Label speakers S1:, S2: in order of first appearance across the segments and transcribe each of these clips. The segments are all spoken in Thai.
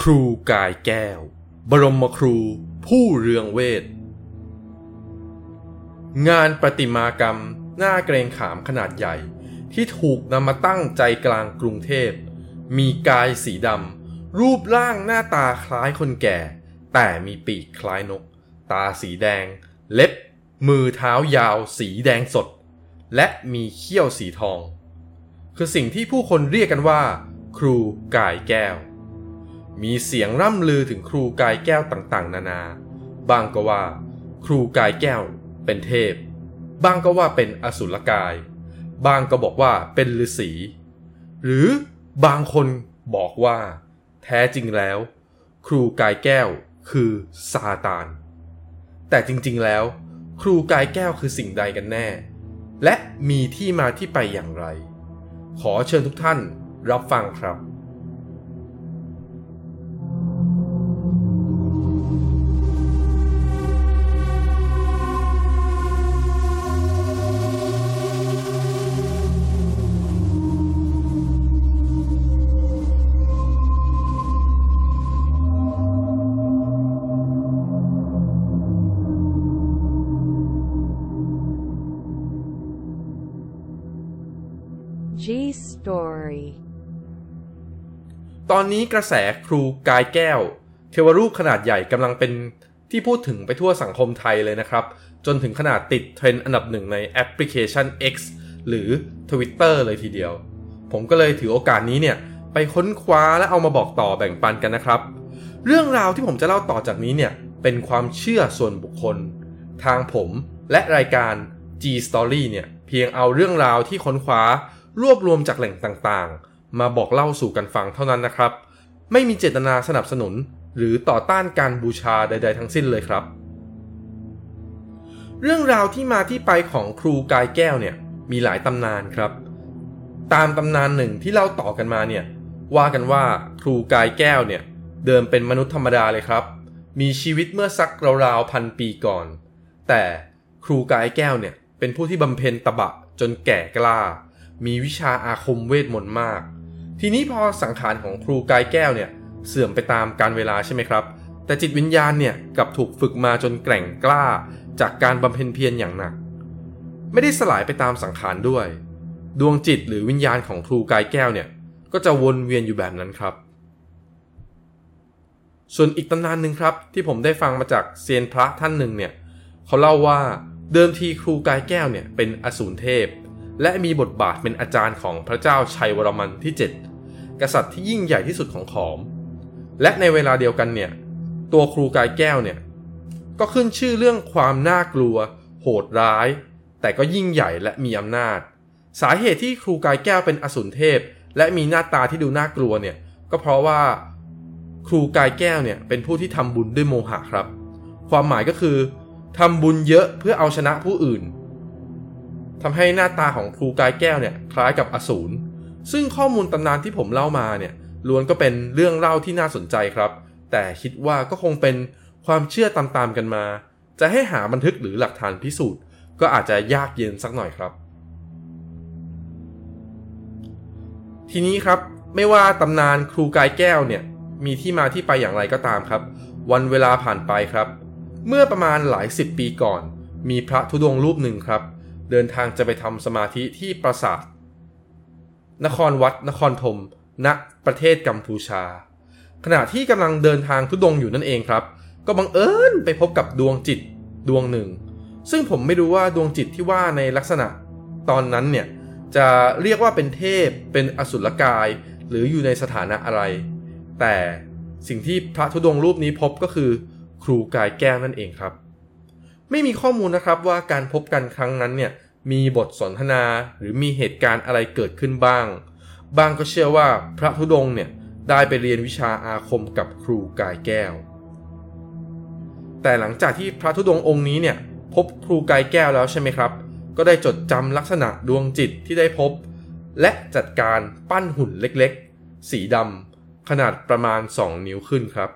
S1: ครูกายแก้ว บรมครูผู้เรืองเวท งานประติมากรรมหน้าเกรงขามขนาดใหญ่ ที่ถูกนำมาตั้งใจกลางกรุงเทพ มีกายสีดำรูปร่างหน้าตาคล้ายคนแก่ แต่มีปีกคล้ายนก ตาสีแดง เล็บ มือเท้ายาวสีแดงสด และมีเขี้ยวสีทอง คือสิ่งที่ผู้คนเรียกกันว่า ครูกายแก้ว มีเสียงร่ำลือถึงครูกายแก้วต่างๆ นานา บางก็ว่า ครูกายแก้วเป็นเทพ บางก็ว่าเป็นอสุรกาย บางก็บอกว่าเป็นฤาษี หรือบางคนบอกว่า แท้จริงแล้ว ครูกายแก้วคือซาตาน แต่จริงๆแล้ว ครูกายแก้วคือสิ่งใดกันแน่ และมีที่มาที่ไปอย่างไร ขอเชิญทุกท่านรับฟังครับ
S2: G Story
S1: ตอนนี้กระแสครูกายแก้ว เทวรูปขนาดใหญ่กำลังเป็นที่พูดถึงไปทั่วสังคมไทยเลยนะครับ จนถึงขนาดติดเทรนด์อันดับหนึ่งในแอปพลิเคชัน X หรือ Twitter เลยทีเดียว ผมก็เลยถือโอกาสนี้เนี่ย ไปค้นคว้าและเอามาบอกต่อแบ่งปันกันนะครับ เรื่องราวที่ผมจะเล่าต่อจากนี้เนี่ย เป็นความเชื่อส่วนบุคคล ทางผมและรายการ G Story เนี่ย เพียงเอาเรื่องราวที่ค้นคว้า รวบรวมจากแหล่งต่างๆ มาบอกเล่าสู่กันฟังเท่านั้นนะครับ ไม่มีเจตนาสนับสนุน หรือต่อต้านการบูชาใด ๆ ทั้งสิ้นเลยครับ เรื่องราวที่มาที่ไปของครูกายแก้วเนี่ยมีหลายตำนานครับ ตามตำนานหนึ่งที่เล่าต่อกันมาเนี่ยว่ากันว่าครูกายแก้วเนี่ยเดิมเป็นมนุษย์ธรรมดาเลยครับ มีชีวิตเมื่อสักราวๆพันปีก่อน แต่ครูกายแก้วเนี่ยเป็นผู้ที่บำเพ็ญตบะจนแก่กล้า มีวิชาอาคมเวทมนต์มาก ทีนี้พอสังขารของครูกายแก้วเนี่ยเสื่อมไปตามกาลเวลาใช่ไหมครับ แต่จิตวิญญาณเนี่ยกลับถูกฝึกมาจนแกร่งกล้า จากการบำเพ็ญเพียรอย่างหนัก ไม่ได้สลายไปตามสังขารด้วย ดวงจิตหรือวิญญาณของครูกายแก้วเนี่ยก็จะวนเวียนอยู่แบบนั้นครับ ส่วนอีกตำนานหนึ่งครับที่ผมได้ฟังมาจากเซียนพระท่านหนึ่งเนี่ยเขาเล่าว่าเดิมทีครูกายแก้วเนี่ยเป็นอสูรเทพ และมีบทบาทเป็นอาจารย์ของพระเจ้าชัยวรมันที่ 7 กษัตริย์ที่ยิ่งใหญ่ที่สุดของขอม และในเวลาเดียวกันเนี่ย ตัวครูกายแก้วเนี่ย ก็ขึ้นชื่อเรื่องความน่ากลัว โหดร้าย แต่ก็ยิ่งใหญ่และมีอำนาจ สาเหตุที่ครูกายแก้วเป็นอสูรเทพ และมีหน้าตาที่ดูน่ากลัวเนี่ย ก็เพราะว่าครูกายแก้วเนี่ยเป็นผู้ที่ทำบุญด้วยโมหะครับ ความหมายก็คือทำบุญเยอะเพื่อเอาชนะผู้อื่น ทำให้หน้าตาของครูกายแก้วเนี่ยคล้ายกับอสูรซึ่งข้อมูลตำนานที่ผมเล่ามาเนี่ยล้วนก็เป็นเรื่องเล่าที่น่าสนใจครับ แต่คิดว่าก็คงเป็นความเชื่อตามๆกันมา จะให้หาบันทึกหรือหลักฐานพิสูจน์ ก็อาจจะยากเย็นสักหน่อยครับ ทีนี้ครับไม่ว่าตำนานครูกายแก้วเนี่ยมีที่มาที่ไปอย่างไรก็ตามครับ วันเวลาผ่านไปครับ เมื่อประมาณหลายสิบปีก่อน มีพระธุดงรูปหนึ่งครับ เดินทางจะไปทำสมาธิที่ปราสาท นครวัดนครธมณประเทศกัมพูชา ขณะที่กำลังเดินทางทุดงอยู่นั่นเองครับ ก็บังเอิญไปพบกับดวงจิตดวงหนึ่ง ซึ่งผมไม่รู้ว่าดวงจิตที่ว่าในลักษณะตอนนั้นเนี่ยจะเรียกว่าเป็นเทพเป็นอสุรกาย หรืออยู่ในสถานะอะไร แต่สิ่งที่พระธุดงรูปนี้พบก็คือ ครูกายแก้วนั่นเองครับ ไม่มีข้อมูลนะครับว่าการพบกันครั้งนั้นเนี่ยมีบทสนทนาหรือมีเหตุการณ์อะไรเกิดขึ้นบ้าง บางก็เชื่อว่าพระธุดงค์เนี่ยได้ไปเรียนวิชาอาคมกับครูกายแก้ว แต่หลังจากที่พระธุดงค์องค์นี้เนี่ยพบครูกายแก้วแล้วใช่ไหมครับ ก็ได้จดจำลักษณะดวงจิตที่ได้พบ และจัดการปั้นหุ่นเล็กๆ สีดำขนาดประมาณ 2 นิ้วขึ้นครับ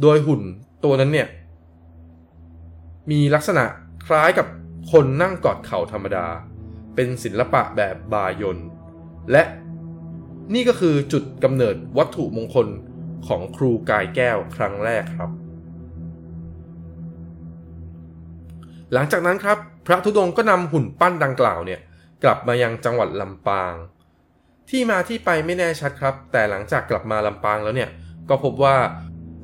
S1: โดยหุ่นตัวนั้นเนี่ย มีลักษณะคล้ายกับคนนั่งกอดเข่าธรรมดา เป็นศิลปะแบบบายน และนี่ก็คือจุดกำเนิดวัตถุมงคลของครูกายแก้วครั้งแรกครับ หลังจากนั้นครับ พระธุดงค์ก็นำหุ่นปั้นดังกล่าวเนี่ยกลับมายังจังหวัดลำปาง ที่มาที่ไปไม่แน่ชัดครับ แต่หลังจากกลับมาลำปางแล้วเนี่ยก็พบว่า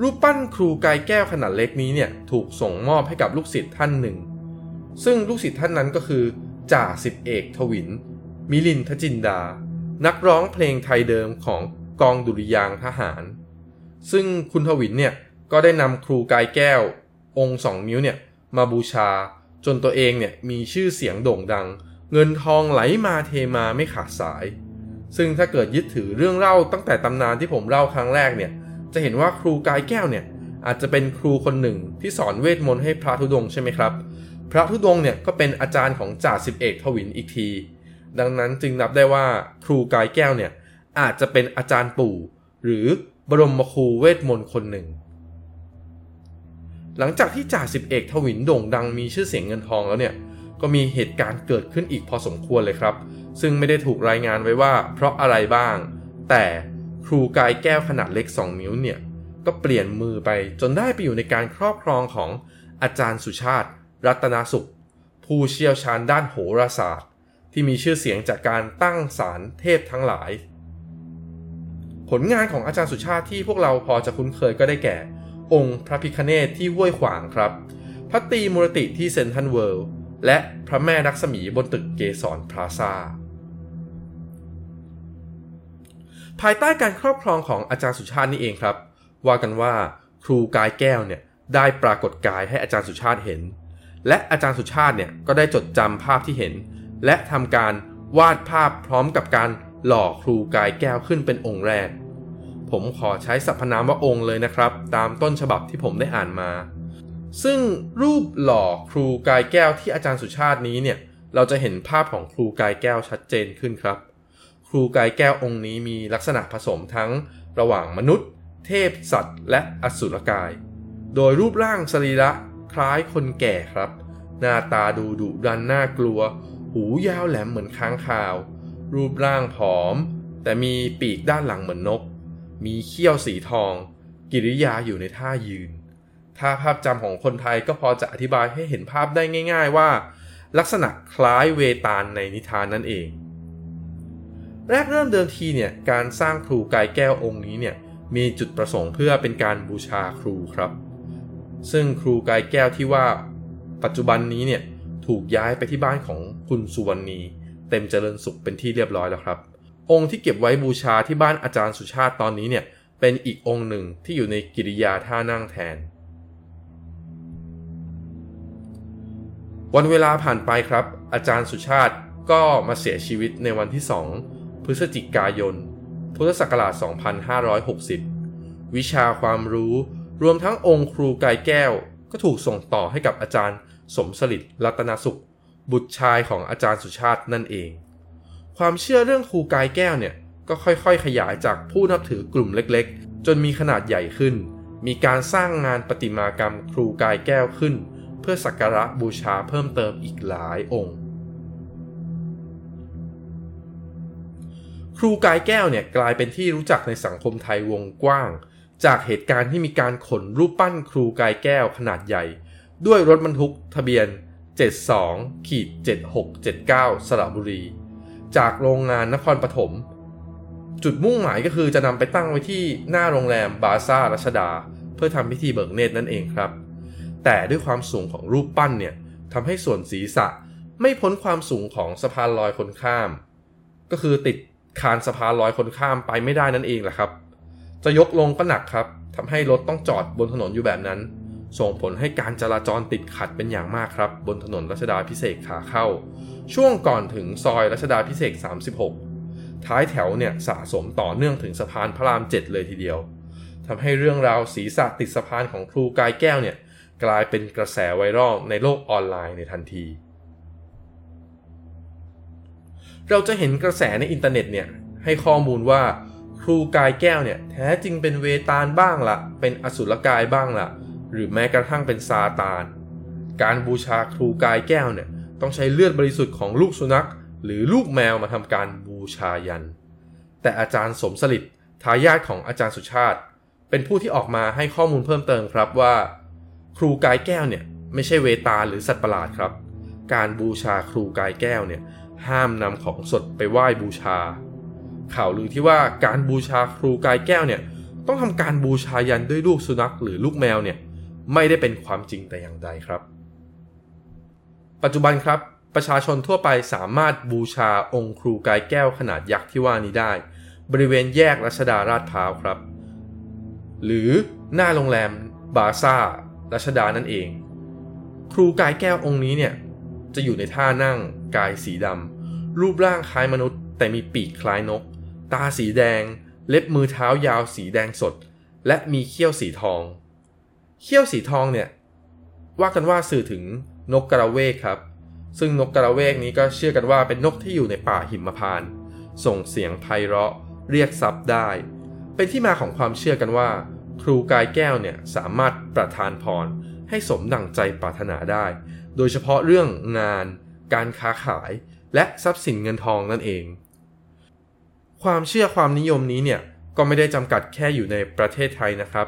S1: รูปปั้นครูกายแก้วขนาดเล็กนี้เนี่ยถูกส่งมอบให้กับลูกศิษย์ท่านหนึ่ง ซึ่งลูกศิษย์ท่านนั้นก็คือจ่าสิบเอกทวิน มิลินทจินดา นักร้องเพลงไทยเดิมของกองดุริยางค์ทหาร ซึ่งคุณทวินเนี่ยก็ได้นำครูกายแก้ว องค์สองนิ้วเนี่ยมาบูชา จนตัวเองเนี่ยมีชื่อเสียงโด่งดัง เงินทองไหลมาเทมาไม่ขาดสาย ซึ่งถ้าเกิดยึดถือเรื่องเล่าตั้งแต่ตำนานที่ผมเล่าครั้งแรกเนี่ย จะเห็นว่าครูกายแก้วเนี่ยอาจจะเป็นครูคนหนึ่งที่สอนเวทมนต์ให้พระธุดงใช่ไหมครับ พระธุดงเนี่ยก็เป็นอาจารย์ของจ่าสิบเอกทวินอีกที ดังนั้นจึงนับได้ว่าครูกายแก้วเนี่ยอาจจะเป็นอาจารย์ปู่ หรือบรมครูเวทมนต์คนหนึ่ง หลังจากที่จ่าสิบเอกทวินโด่งดังมีชื่อเสียงเงินทองแล้วเนี่ยก็มีเหตุการณ์เกิดขึ้นอีกพอสมควรเลยครับ ซึ่งไม่ได้ถูกรายงานไว้ว่าเพราะอะไรบ้าง แต่ ครูกายแก้วขนาดเล็ก 2 นิ้วเนี่ย ก็เปลี่ยนมือไปจนได้ไปอยู่ในการครอบครองของอาจารย์สุชาติ รัตนสุข ผู้เชี่ยวชาญด้านโหราศาสตร์ ที่มีชื่อเสียงจากการตั้งศาลเทพทั้งหลาย ผลงานของอาจารย์สุชาติที่พวกเราพอจะคุ้นเคยก็ได้แก่ องค์พระพิคเนตที่ห้วยขวางครับ พระตีมูรติที่เซนทันเวิลด์และพระแม่รักษมีบนตึกเกสรพลาซา ภายใต้การครอบครองของอาจารย์สุชาตินี่เองครับ ว่ากันว่าครูกายแก้วเนี่ยได้ปรากฏกายให้อาจารย์สุชาติเห็น และอาจารย์สุชาติเนี่ยก็ได้จดจำภาพที่เห็น และทำการวาดภาพพร้อมกับการหล่อครูกายแก้วขึ้นเป็นองค์แรก ผมขอใช้สรรพนามว่าองค์เลยนะครับ ตามต้นฉบับที่ผมได้อ่านมา ซึ่งรูปหล่อครูกายแก้วที่อาจารย์สุชาตินี้เนี่ยเราจะเห็นภาพของครูกายแก้วชัดเจนขึ้นครับ ครูกายแก้วองค์นี้มีลักษณะผสมทั้งระหว่างมนุษย์ เทพสัตว์ และอสุรกาย โดยรูปร่างสรีระคล้ายคนแก่ครับ หน้าตาดูดุดันน่ากลัว หูยาวแหลมเหมือนค้างคาว รูปร่างผอม แต่มีปีกด้านหลังเหมือนนก มีเขี้ยวสีทอง กิริยาอยู่ในท่ายืน ถ้าภาพจำของคนไทยก็พอจะอธิบายให้เห็นภาพได้ง่าย ๆว่า ลักษณะคล้ายเวตาลในนิทานนั่นเอง แรกเริ่มเดิมทีเนี่ยการสร้างครูกายแก้วองค์นี้เนี่ยมีจุดประสงค์เพื่อเป็นการบูชาครูครับ ซึ่งครูกายแก้วที่ว่าปัจจุบันนี้เนี่ยถูกย้ายไปที่บ้านของคุณสุวรรณี เต็มเจริญสุขเป็นที่เรียบร้อยแล้วครับ องค์ที่เก็บไว้บูชาที่บ้านอาจารย์สุชาติตอนนี้เนี่ยเป็นอีกองค์หนึ่งที่อยู่ในกิริยาท่านั่งแทน วันเวลาผ่านไปครับ อาจารย์สุชาติก็มาเสียชีวิตในวันที่2 พฤศจิกายน พุทธศักราช 2560 วิชาความรู้รวมทั้งองค์ครูกายแก้ว ก็ถูกส่งต่อให้กับอาจารย์ สมสลิดรัตนสุข บุตรชายของอาจารย์สุชาตินั่นเอง ความเชื่อเรื่องครูกายแก้วเนี่ยก็ค่อยๆ ขยายจากผู้นับถือกลุ่มเล็กๆ จนมีขนาดใหญ่ขึ้น มีการสร้างงานประติมากรรมครูกายแก้วขึ้น เพื่อสักการะบูชาเพิ่มเติมอีกหลายองค์ ครูกายแก้วเนี่ยกลายเป็นที่รู้จักในสังคมไทยวงกว้าง จากเหตุการณ์ที่มีการขนรูปปั้นครูกายแก้วขนาดใหญ่ ด้วยรถบรรทุกทะเบียน 72ขีด7679 สระบุรี จากโรงงานนครปฐมจุดมุ่งหมายก็คือจะนำไปตั้งไว้ที่หน้าโรงแรมบาซ่ารัชดา เพื่อทำพิธีเบิกเนตรนั่นเองครับ แต่ด้วยความสูงของรูปปั้นเนี่ยทำให้ส่วนศีรษะไม่พ้นความสูงของสะพานลอยคนข้าม ก็คือติด คานสะพานลอยคนข้ามไปไม่ได้นั่นเองแหละครับ จะยกลงก็หนักครับทำให้รถต้องจอดบนถนนอยู่แบบนั้น ส่งผลให้การจราจรติดขัดเป็นอย่างมากครับ บนถนนรัชดาพิเศษขาเข้า ช่วงก่อนถึงซอยรัชดาพิเศษ36 ท้ายแถวเนี่ยสะสมต่อเนื่องถึงสะพานพระราม 7 เลยทีเดียวทำให้เรื่องราวศีรษะติดสะพานของครูกายแก้วเนี่ยกลายเป็นกระแสไวรัลในโลกออนไลน์ในทันที เราจะเห็นกระแสในอินเทอร์เน็ตเนี่ยให้ข้อมูลว่าครูกายแก้วเนี่ยแท้จริงเป็นเวตาลบ้างละเป็นอสุรกายบ้างละหรือแม้กระทั่งเป็นซาตาน การบูชาครูกายแก้วเนี่ยต้องใช้เลือดบริสุทธิ์ของลูกสุนัข หรือลูกแมวมาทำการบูชายัน แต่อาจารย์สมสลิดทายาทของอาจารย์สุชาติ เป็นผู้ที่ออกมาให้ข้อมูลเพิ่มเติมครับว่า ครูกายแก้วเนี่ยไม่ใช่เวตาลหรือสัตว์ประหลาดครับ การบูชาครูกายแก้วเนี่ย ห้ามนำของสดไปไหว้บูชา ข่าวลือที่ว่าการบูชาครูกายแก้วเนี่ยต้องทำการบูชายันด้วยลูกสุนัขหรือลูกแมวเนี่ยไม่ได้เป็นความจริงแต่อย่างใดครับ ปัจจุบันครับประชาชนทั่วไปสามารถบูชาองค์ครูกายแก้วขนาดยักษ์ที่ว่านี้ได้ บริเวณแยกรัชดาราดพร้าวครับ หรือหน้าโรงแรมบาซ่ารัชดานั่นเอง ครูกายแก้วองค์นี้เนี่ย จะอยู่ในท่านั่ง กายสีดำ รูปร่างคล้ายมนุษย์ แต่มีปีกคล้ายนก ตาสีแดง เล็บมือเท้ายาวสีแดงสด และมีเขี้ยวสีทอง เขี้ยวสีทองเนี่ย ว่ากันว่าสื่อถึงนกกระเวกครับ ซึ่งนกกระเวกนี้ก็เชื่อกันว่าเป็นนกที่อยู่ในป่าหิมพานต์ส่งเสียงไพเราะ เรียกทรัพย์ได้ เป็นที่มาของความเชื่อกันว่า ครูกายแก้วเนี่ยสามารถประทานพรให้สมดั่งใจปรารถนาได้ โดยเฉพาะเรื่องงาน การค้าขาย และทรัพย์สินเงินทองนั่นเอง ความเชื่อความนิยมนี้เนี่ยก็ไม่ได้จำกัดแค่อยู่ในประเทศไทยนะครับ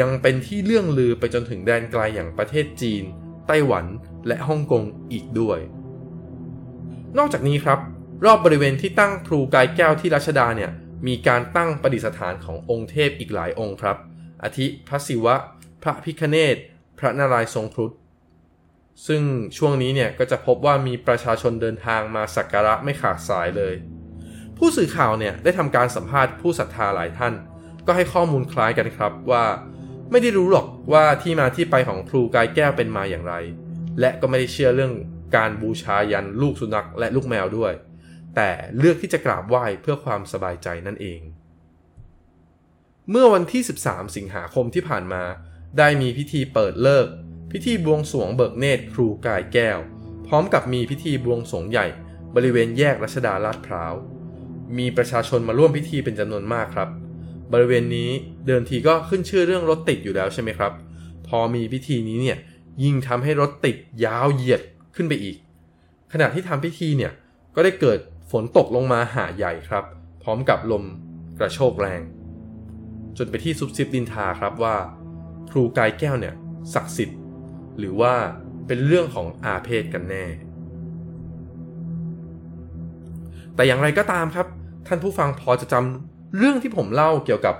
S1: ยังเป็นที่เรื่องลือไปจนถึงแดนไกลอย่างประเทศจีน ไต้หวันและฮ่องกงอีกด้วย นอกจากนี้ครับ รอบบริเวณที่ตั้งครูกายแก้วที่รัชดาเนี่ยมีการตั้งประดิษฐานขององค์เทพอีกหลายองค์ครับ อาทิพระศิวะ พระพิคเนตพระนารายณ์ทรงครุฑ ซึ่งช่วงนี้เนี่ยก็จะพบว่ามีประชาชนเดินทางมาสักการะไม่ขาดสายเลย ผู้สื่อข่าวเนี่ยได้ทำการสัมภาษณ์ผู้ศรัทธาหลายท่าน ก็ให้ข้อมูลคล้ายกันครับว่า ไม่ได้รู้หรอกว่าที่มาที่ไปของครูกายแก้วเป็นมาอย่างไร และก็ไม่ได้เชื่อเรื่องการบูชายันลูกสุนัขและลูกแมวด้วย แต่เลือกที่จะกราบไหว้เพื่อความสบายใจนั่นเอง เมื่อวันที่ 13 สิงหาคมที่ผ่านมา ได้มีพิธีเปิดเลิก พิธีบวงสวงเบิกเนตรครูกายแก้ว พร้อมกับมีพิธีบวงสวงใหญ่ บริเวณแยกรัชดาลาดพร้าว มีประชาชนมาร่วมพิธีเป็นจำนวนมากครับ บริเวณนี้เดินทีก็ขึ้นชื่อเรื่องรถติดอยู่แล้วใช่ไหมครับ พอมีพิธีนี้เนี่ยยิ่งทำให้รถติดยาวเหยียดขึ้นไปอีก ขณะที่ทำพิธีเนี่ยก็ได้เกิดฝนตกลงมาหาใหญ่ครับ พร้อมกับลมกระโชกแรง จนไปที่ซุบซิบดินทาครับว่า ครูกายแก้วเนี่ยศักดิ์สิทธิ์ หรือว่าเป็นเรื่องของอาเพศกันแน่ แต่อย่างไรก็ตามครับ ท่านผู้ฟังพอจะจำเรื่องที่ผมเล่าเกี่ยวกับ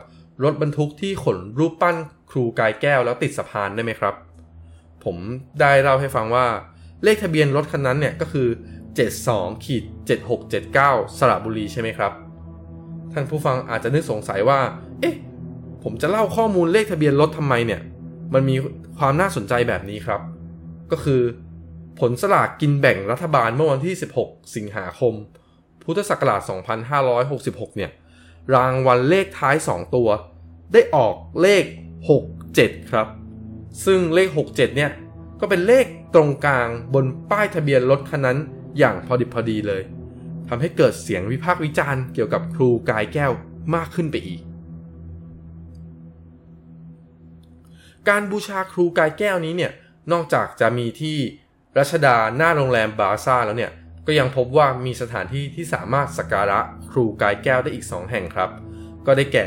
S1: รถบรรทุกที่ขนรูปปั้นครูกายแก้วแล้วติดสะพานได้ไหมครับ ผมได้เล่าให้ฟังว่าเลขทะเบียนรถคันนั้นเนี่ยก็คือ 72ขีด7679 สระบุรีใช่ไหมครับ ท่านผู้ฟังอาจจะนึกสงสัยว่า เอ๊ะ ผมจะเล่าข้อมูลเลขทะเบียนรถทำไมเนี่ย มันมีความน่าสนใจแบบนี้ครับ ก็คือผลสลากกินแบ่งรัฐบาลเมื่อวันที่ 16 สิงหาคม พุทธศักราช 2566 เนี่ย รางวัลเลขท้าย 2 ตัว ได้ออกเลข 67 ครับ ซึ่งเลข 67 เนี่ย ก็เป็นเลขตรงกลางบนป้ายทะเบียนรถคันนั้นอย่างพอดิบพอดีเลยทำให้เกิดเสียงวิพากษ์วิจารณ์เกี่ยวกับครูกายแก้วมากขึ้นไปอีก การบูชาครูกายแก้วนี้เนี่ยนอกจากจะมีที่รัชดาหน้าโรงแรมบาซ่าแล้วเนี่ยก็ยังพบว่ามีสถานที่ที่สามารถสักการะครูกายแก้วได้อีก 2 แห่งครับ ก็ได้แก่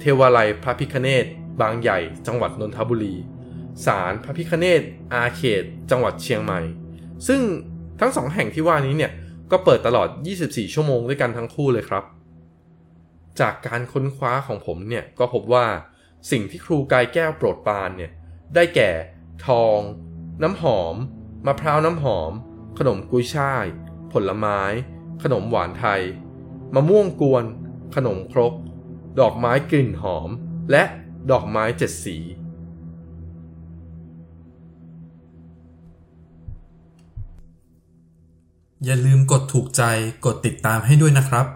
S1: เทวาลัยพระพิคเนตบางใหญ่ จังหวัดนนทบุรีศาลพระพิคเนตอาเขต จังหวัดเชียงใหม่ ซึ่งทั้งสองแห่งที่ว่านี้เนี่ยก็เปิดตลอด 24 ชั่วโมงด้วยกันทั้งคู่เลยครับ จากการค้นคว้าของผมเนี่ยก็พบว่า สิ่งที่ครูกายแก้วโปรดปรานเนี่ยได้แก่ ทอง น้ำหอม มะพร้าวน้ำหอม ขนมกุยช่าย ผลไม้ ขนมหวานไทย มะม่วงกวน ขนมครก ดอกไม้กลิ่นหอม และดอกไม้เจ็ดสี
S3: อย่าลืมกดถูกใจ กดติดตามให้ด้วยนะครับ